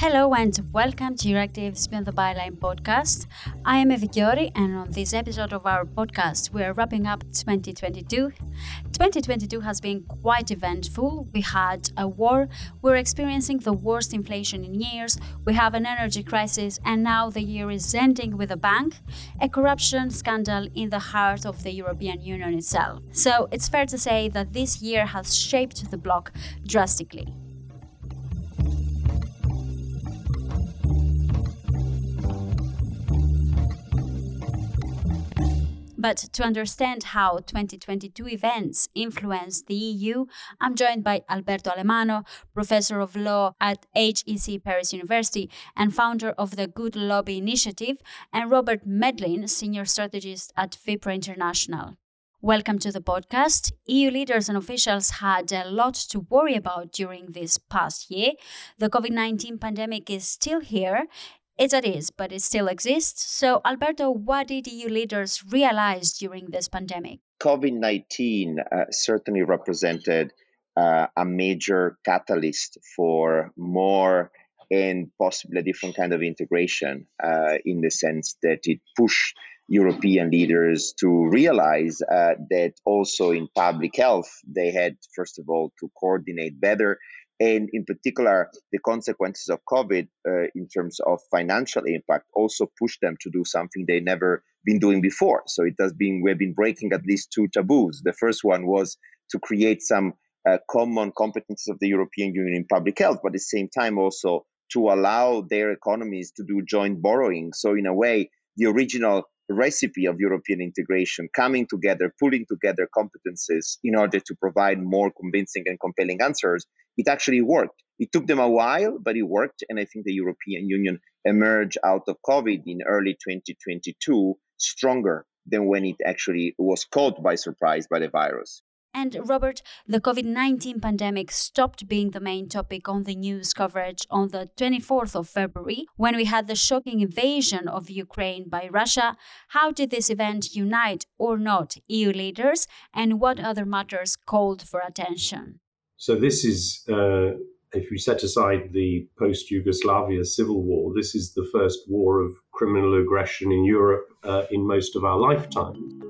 Hello and welcome to Euractiv's Beyond the Byline podcast. I am Evi and on this episode of our podcast, we are wrapping up 2022. 2022 has been quite eventful. We had a war, we're experiencing the worst inflation in years, we have an energy crisis, and now the year is ending with a bang, a corruption scandal in the heart of the European Union itself. So it's fair to say that this year has shaped the bloc drastically. But to understand how 2022 events influenced the EU, I'm joined by Alberto Alemanno, professor of law at HEC Paris University and founder of the Good Lobby Initiative, and Robert Madelin, senior strategist at FIPRA International. Welcome to the podcast. EU leaders and officials had a lot to worry about during this past year. The COVID 19 pandemic is still here, it's it is, but it still exists. So, Alberto, what did EU leaders realize during this pandemic? COVID 19 uh, certainly represented uh, a major catalyst for more and possibly a different kind of integration uh, in the sense that it pushed European leaders to realize uh, that also in public health, they had, first of all, to coordinate better and in particular, the consequences of COVID uh, in terms of financial impact also pushed them to do something they never been doing before. So it has been we've been breaking at least two taboos. The first one was to create some uh, common competences of the European Union in public health, but at the same time also to allow their economies to do joint borrowing. So in a way, the original recipe of European integration, coming together, pulling together competences in order to provide more convincing and compelling answers, it actually worked. It took them a while, but it worked. And I think the European Union emerged out of COVID in early 2022 stronger than when it actually was caught by surprise by the virus. And Robert, the COVID 19 pandemic stopped being the main topic on the news coverage on the 24th of February when we had the shocking invasion of Ukraine by Russia. How did this event unite or not EU leaders, and what other matters called for attention? So, this is, uh, if we set aside the post Yugoslavia civil war, this is the first war of criminal aggression in Europe uh, in most of our lifetime.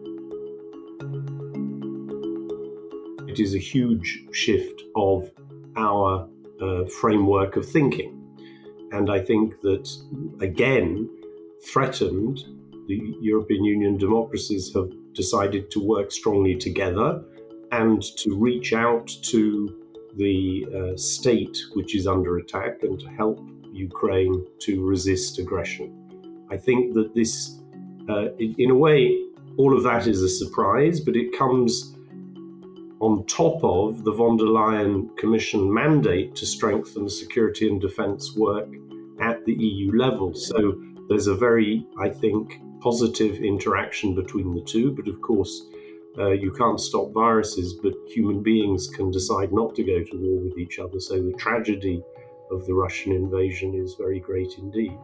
It is a huge shift of our uh, framework of thinking. And I think that, again, threatened, the European Union democracies have decided to work strongly together and to reach out to the uh, state which is under attack and to help Ukraine to resist aggression. I think that this, uh, in a way, all of that is a surprise, but it comes on top of the von der Leyen Commission mandate to strengthen security and defence work at the EU level. So there's a very, I think, positive interaction between the two. But of course, uh, you can't stop viruses, but human beings can decide not to go to war with each other. So the tragedy of the Russian invasion is very great indeed.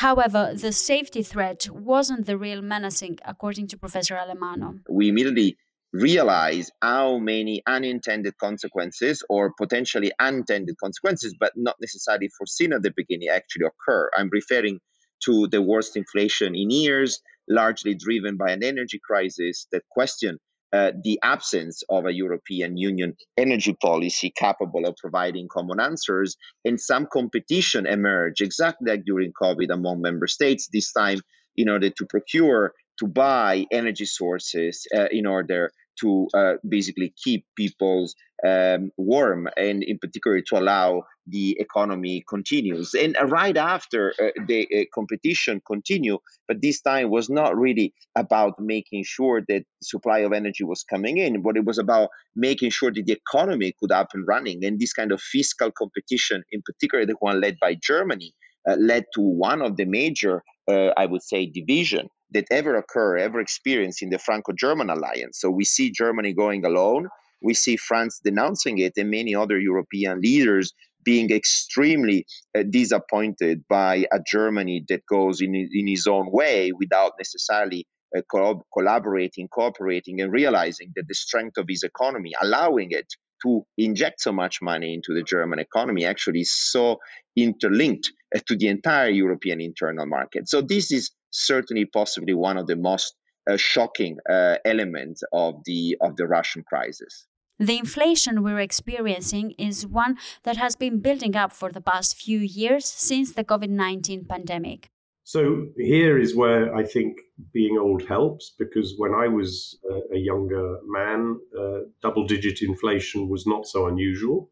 However, the safety threat wasn't the real menacing, according to Professor Alemanno. We immediately realize how many unintended consequences or potentially unintended consequences, but not necessarily foreseen at the beginning, actually occur. I'm referring to the worst inflation in years, largely driven by an energy crisis that question uh, the absence of a European Union energy policy capable of providing common answers, and some competition emerged exactly like during COVID among member states, this time in order to procure, to buy energy sources uh, in order to uh, basically keep people's um, warm and in particular to allow the economy continues. And right after uh, the uh, competition continue but this time was not really about making sure that supply of energy was coming in but it was about making sure that the economy could up and running. And this kind of fiscal competition in particular the one led by germany uh, led to one of the major uh, i would say division that ever occur ever experienced in the franco-german alliance. So we see germany going alone we see France denouncing it and many other European leaders being extremely uh, disappointed by a Germany that goes in, in his own way without necessarily uh, co- collaborating, cooperating, and realizing that the strength of his economy, allowing it to inject so much money into the German economy actually is so interlinked uh, to the entire European internal market. So this is certainly possibly one of the most uh, shocking uh, elements of the of the Russian crisis. The inflation we're experiencing is one that has been building up for the past few years since the COVID 19 pandemic. So, here is where I think being old helps because when I was a, younger man, uh, double digit inflation was not so unusual.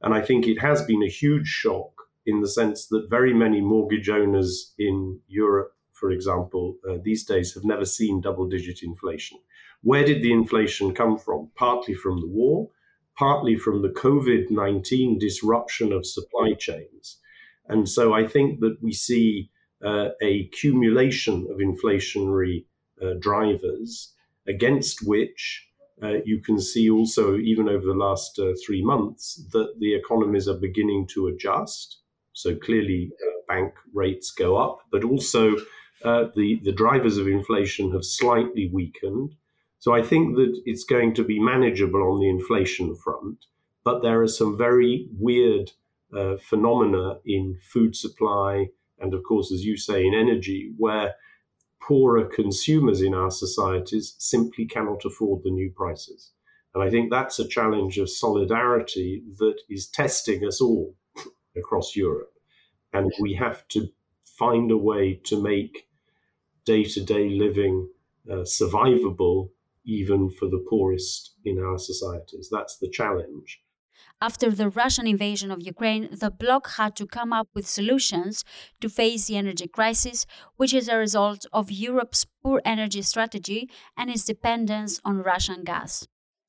And I think it has been a huge shock in the sense that very many mortgage owners in Europe, for example, uh, these days have never seen double digit inflation. Where did the inflation come from? Partly from the war, partly from the COVID 19 disruption of supply chains. And so I think that we see uh, a accumulation of inflationary uh, drivers against which uh, you can see also, even over the last uh, three months, that the economies are beginning to adjust. So clearly, uh, bank rates go up, but also uh, the, the drivers of inflation have slightly weakened. So I think that it's going to be manageable on the inflation front, but there are some very weird uh, phenomena in food supply and, of course, as you say, in energy, where poorer consumers in our societies simply cannot afford the new prices. And I think that's a challenge of solidarity that is testing us all across Europe. And we have to find a way to make day to day living uh, survivable even for the poorest in our societies. That's the challenge. After the Russian invasion of Ukraine, the bloc had to come up with solutions to face the energy crisis, which is a result of Europe's poor energy strategy and its dependence on Russian gas.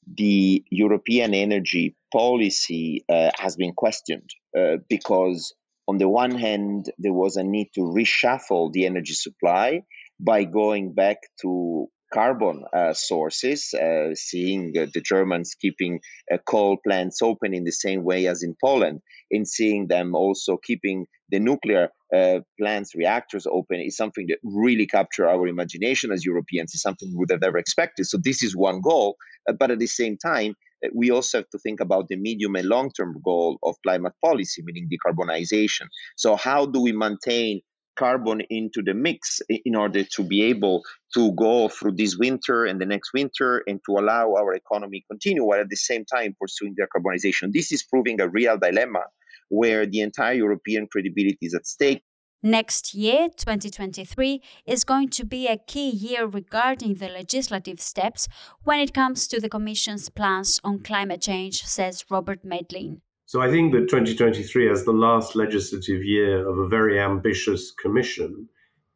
The European energy policy uh, has been questioned uh, because, on the one hand, there was a need to reshuffle the energy supply by going back to carbon uh, sources, uh, seeing uh, the Germans keeping uh, coal plants open in the same way as in Poland, and seeing them also keeping the nuclear uh, plants, reactors open, is something that really captured our imagination as Europeans. It's something we would have never expected. So this is one goal, uh, but at the same time, Uh, we also have to think about the medium and long term goal of climate policy, meaning decarbonization. So, how do we maintain carbon into the mix in order to be able to go through this winter and the next winter and to allow our economy continue while at the same time pursuing decarbonization. This is proving a real dilemma where the entire European credibility is at stake. Next year, 2023, is going to be a key year regarding the legislative steps when it comes to the Commission's plans on climate change, says Robert Madelin. So I think that 2023, as the last legislative year of a very ambitious commission,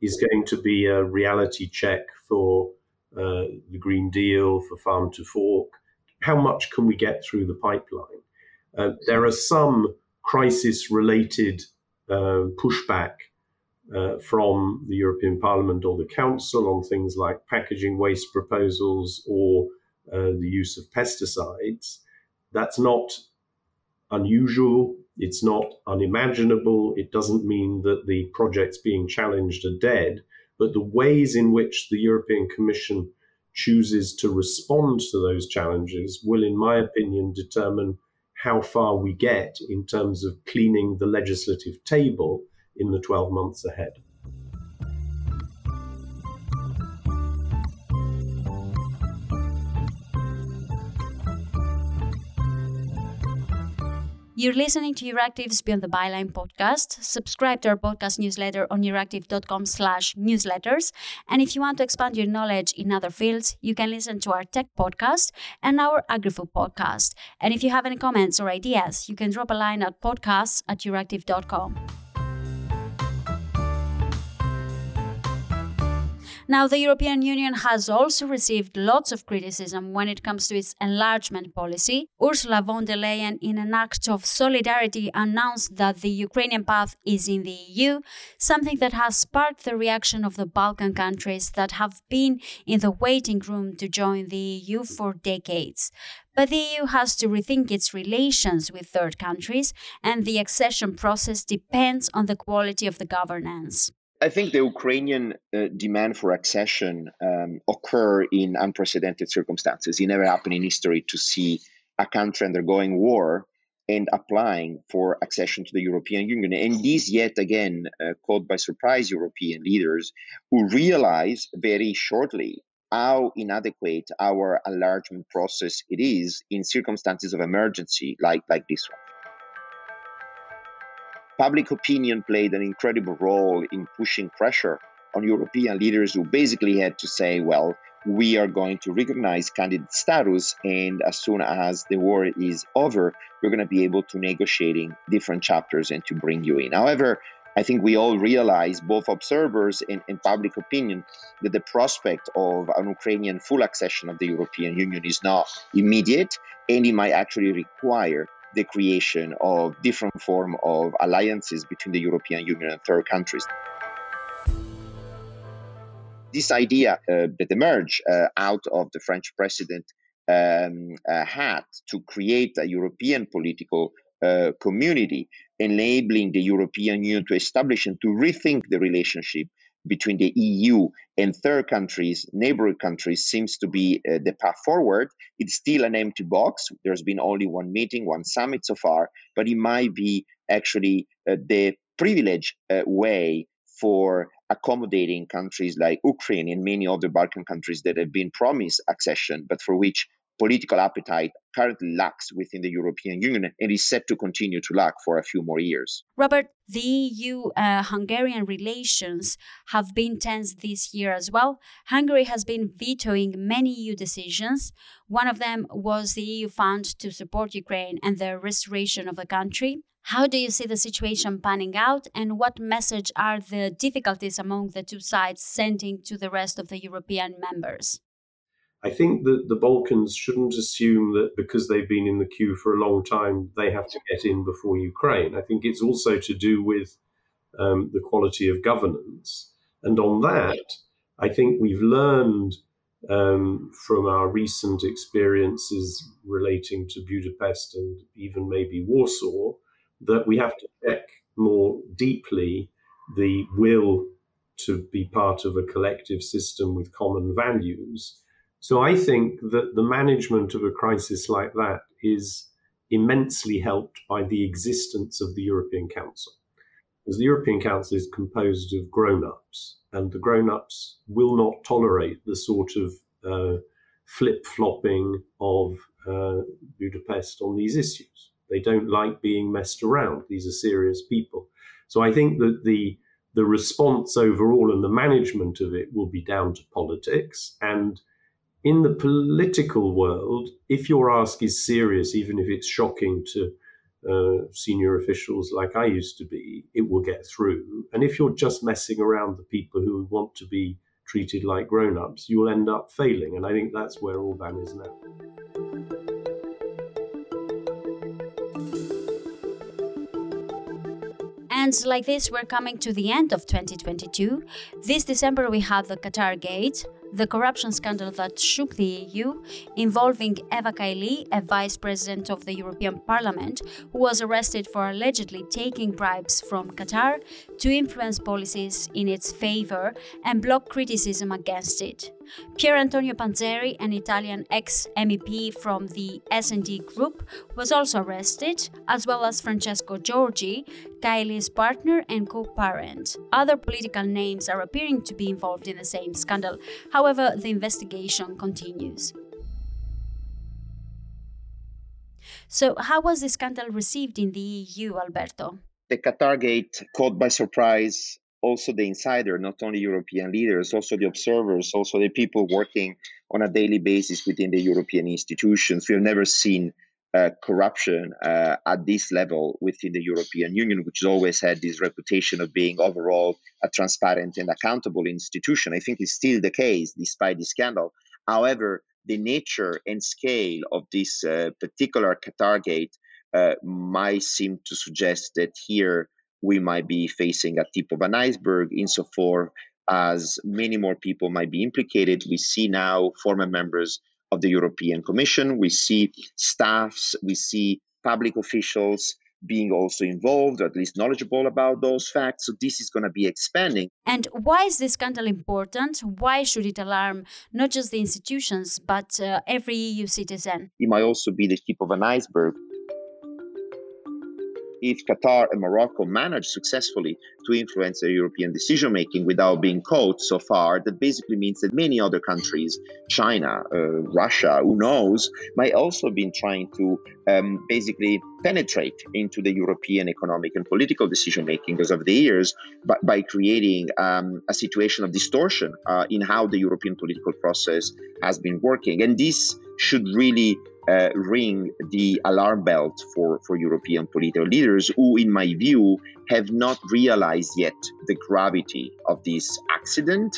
is going to be a reality check for uh, the Green Deal, for Farm to Fork. How much can we get through the pipeline? Uh, there are some crisis related uh, pushback uh, from the European Parliament or the Council on things like packaging waste proposals or uh, the use of pesticides. That's not unusual, it's not unimaginable, it doesn't mean that the projects being challenged are dead, but the ways in which the European Commission chooses to respond to those challenges will, in my opinion, determine how far we get in terms of cleaning the legislative table in the 12 months ahead. You're listening to Euractiv's Beyond the Byline podcast. Subscribe to our podcast newsletter on euractiv.com slash newsletters. And if you want to expand your knowledge in other fields, you can listen to our tech podcast and our agri-food podcast. And if you have any comments or ideas, you can drop a line at podcasts at euractiv.com. Now, the European Union has also received lots of criticism when it comes to its enlargement policy. Ursula von der Leyen, in an act of solidarity, announced that the Ukrainian path is in the EU, something that has sparked the reaction of the Balkan countries that have been in the waiting room to join the EU for decades. But the EU has to rethink its relations with third countries, and the accession process depends on the quality of the governance. I think the Ukrainian uh, demand for accession um, occur in unprecedented circumstances. It never happened in history to see a country undergoing war and applying for accession to the European Union. And these, yet again, uh, caught by surprise European leaders who realize very shortly how inadequate our enlargement process it is in circumstances of emergency like, like this one. Public opinion played an incredible role in pushing pressure on European leaders who basically had to say, well, we are going to recognize candidate status, and as soon as the war is over, we're going to be able to negotiating different chapters and to bring you in. However, I think we all realize, both observers and, and, public opinion, that the prospect of an Ukrainian full accession of the European Union is not immediate, and it might actually require the creation of different form of alliances between the European Union and third countries. This idea uh, that emerged uh, out of the French president um, uh, had to create a European political uh, community, enabling the European Union to establish and to rethink the relationship between the EU and third countries, neighboring countries, seems to be uh, the path forward. It's still an empty box. There's been only one meeting, one summit so far, but it might be actually uh, the privileged uh, way for accommodating countries like Ukraine and many other Balkan countries that have been promised accession, but for which political appetite currently lacks within the European Union and is set to continue to lack for a few more years. Robert, the EU uh, Hungarian relations have been tense this year as well. Hungary has been vetoing many EU decisions. One of them was the EU fund to support Ukraine and the restoration of the country. How do you see the situation panning out, and what message are the difficulties among the two sides sending to the rest of the European members? I think that the Balkans shouldn't assume that because they've been in the queue for a long time, they have to get in before Ukraine. I think it's also to do with um, the quality of governance. And on that, I think we've learned um, from our recent experiences relating to Budapest and even maybe Warsaw that we have to check more deeply the will to be part of a collective system with common values so I think that the management of a crisis like that is immensely helped by the existence of the European Council. Because the European Council is composed of grown ups, and the grown ups will not tolerate the sort of uh, flip flopping of uh, Budapest on these issues. They don't like being messed around. These are serious people. So I think that the the response overall and the management of it will be down to politics and in the political world, if your ask is serious, even if it's shocking to uh, senior officials like I used to be, it will get through. And if you're just messing around the people who want to be treated like grown ups, you'll end up failing. And I think that's where Orban is now. And like this, we're coming to the end of 2022. This December, we have the Qatar Gate, the corruption scandal that shook the EU, involving Eva Kaili, a vice president of the European Parliament, who was arrested for allegedly taking bribes from Qatar to influence policies in its favor and block criticism against it. Pier Antonio Panzeri, an Italian ex-MEP from the S&D group, was also arrested, as well as Francesco Giorgi, Kaili's partner and co-parent. Other political names are appearing to be involved in the same scandal. However, the investigation continues. So, how was the scandal received in the EU, Alberto? The Qatar Gate caught by surprise also the insider, not only European leaders, also the observers, also the people working on a daily basis within the European institutions. We have never seen uh, corruption uh, at this level within the European Union, which has always had this reputation of being overall a transparent and accountable institution. I think is still the case despite the scandal. However, the nature and scale of this uh, particular Qatar gate uh, might seem to suggest that here we might be facing a tip of an iceberg insofar as many more people might be implicated. We see now former members of the European Commission, we see staffs, we see public officials being also involved or at least knowledgeable about those facts. So this is going to be expanding. And why is this scandal important? Why should it alarm not just the institutions, but uh, every EU citizen? It might also be the tip of an iceberg if Qatar and Morocco manage successfully to influence the European decision making without being caught so far, that basically means that many other countries, China, uh, Russia, who knows, might also been trying to um, basically penetrate into the European economic and political decision making because of the years by, by creating um, a situation of distortion uh, in how the European political process has been working. And this should really uh, ring the alarm belt for, for European political leaders who, in my view, have not realized yet the gravity of this accident.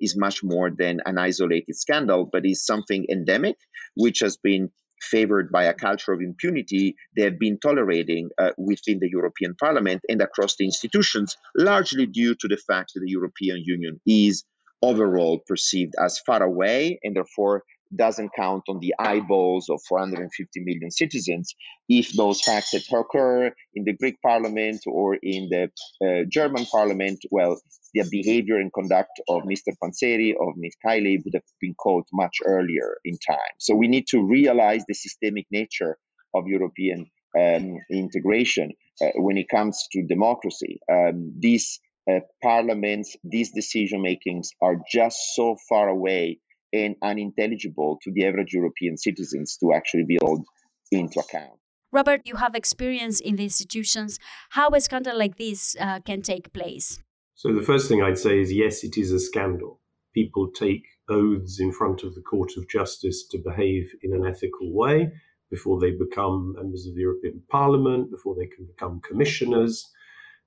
Is much more than an isolated scandal, but is something endemic, which has been favored by a culture of impunity they have been tolerating uh, within the European Parliament and across the institutions, largely due to the fact that the European Union is overall perceived as far away and therefore doesn't count on the eyeballs of 450 million citizens if those facts that occur in the Greek parliament or in the uh, German parliament, well, the behavior and conduct of Mr. Panzeri, of Ms. Kaili would have been caught much earlier in time. So we need to realize the systemic nature of European um, integration uh, when it comes to democracy. Um, these uh, parliaments, these decision makings are just so far away and unintelligible to the average European citizens to actually be held into account. Robert, you have experience in the institutions. How a scandal like this uh, can take place? So, the first thing I'd say is yes, it is a scandal. People take oaths in front of the Court of Justice to behave in an ethical way before they become members of the European Parliament, before they can become commissioners.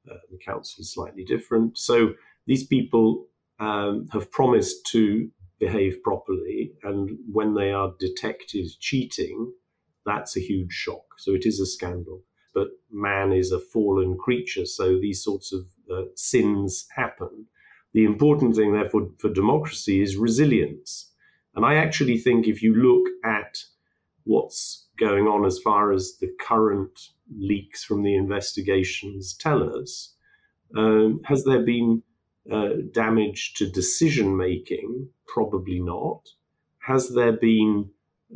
Uh, the council is slightly different. So, these people um, have promised to behave properly. And when they are detected cheating, that's a huge shock. So it is a scandal. But man is a fallen creature, so these sorts of uh, sins happen. The important thing, therefore, for democracy is resilience. And I actually think if you look at what's going on as far as the current leaks from the investigations tell us, um, has there been uh, damage to decision making? Probably not. Has there been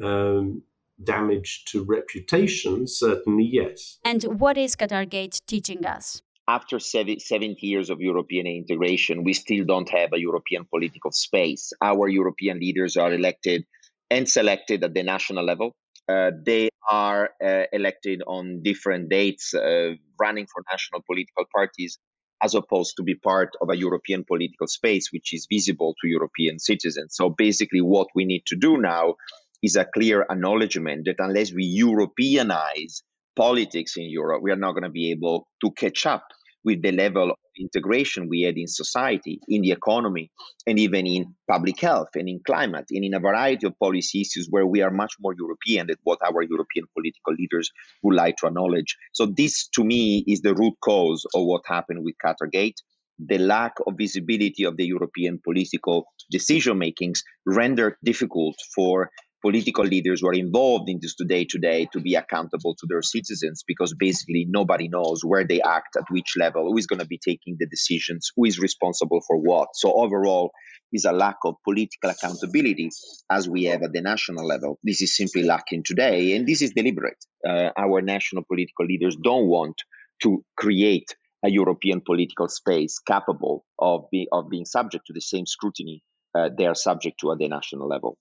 um, damage to reputation? Certainly, yes. And what is Qatargate teaching us? After 70 years of European integration, we still don't have a European political space. Our European leaders are elected and selected at the national level. Uh, they are uh, elected on different dates, uh, running for national political parties as opposed to be part of a European political space which is visible to European citizens. So basically, what we need to do now is a clear acknowledgement that unless we Europeanize politics in Europe, we are not going to be able to catch up with the level of integration we had in society, in the economy, and even in public health and in climate and in a variety of policy issues where we are much more European than what our European political leaders would like to acknowledge. So this to me is the root cause of what happened with Qatargate. The lack of visibility of the European political decision makings rendered difficult for political leaders who are involved in this today today to be accountable to their citizens because basically nobody knows where they act at which level who is going to be taking the decisions who is responsible for what. So overall is a lack of political accountability as we have at the national level. This is simply lacking today and this is deliberate. Uh, our national political leaders don't want to create a european political space capable of, be, of being subject to the same scrutiny uh, they are subject to at the national level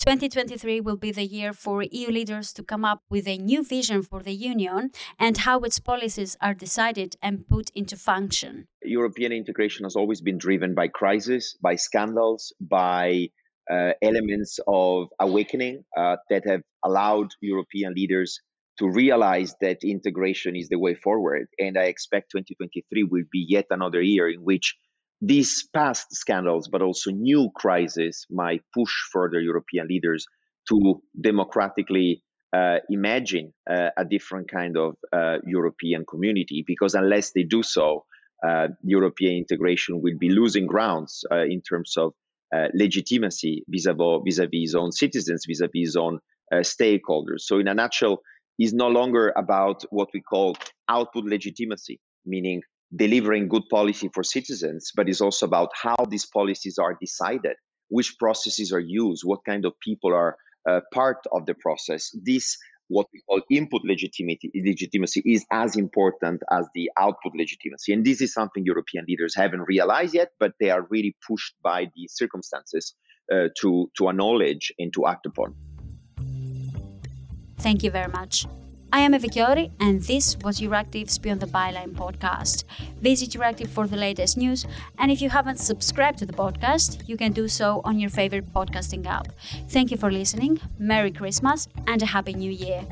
2023 will be the year for EU leaders to come up with a new vision for the Union and how its policies are decided and put into function. European integration has always been driven by crisis, by scandals, by uh, elements of awakening uh, that have allowed European leaders to realize that integration is the way forward. And I expect 2023 will be yet another year in which these past scandals, but also new crises, might push further European leaders to democratically uh, imagine uh, a different kind of uh, European community. Because unless they do so, uh, European integration will be losing grounds uh, in terms of uh, legitimacy vis-a-vis vis-a-vis own citizens, vis-a-vis own stakeholders. So, in a nutshell, is no longer about what we call output legitimacy, meaning delivering good policy for citizens, but it's also about how these policies are decided, which processes are used, what kind of people are uh, part of the process. This what we call input legitimacy, legitimacy is as important as the output legitimacy. And this is something European leaders haven't realized yet, but they are really pushed by the circumstances uh, to, to acknowledge and to act upon. Thank you very much. I am Evi Kiorri, and this was Euractiv's Beyond the Byline podcast. Visit Euractiv for the latest news, and if you haven't subscribed to the podcast, you can do so on your favorite podcasting app. Thank you for listening, Merry Christmas, and a Happy New Year.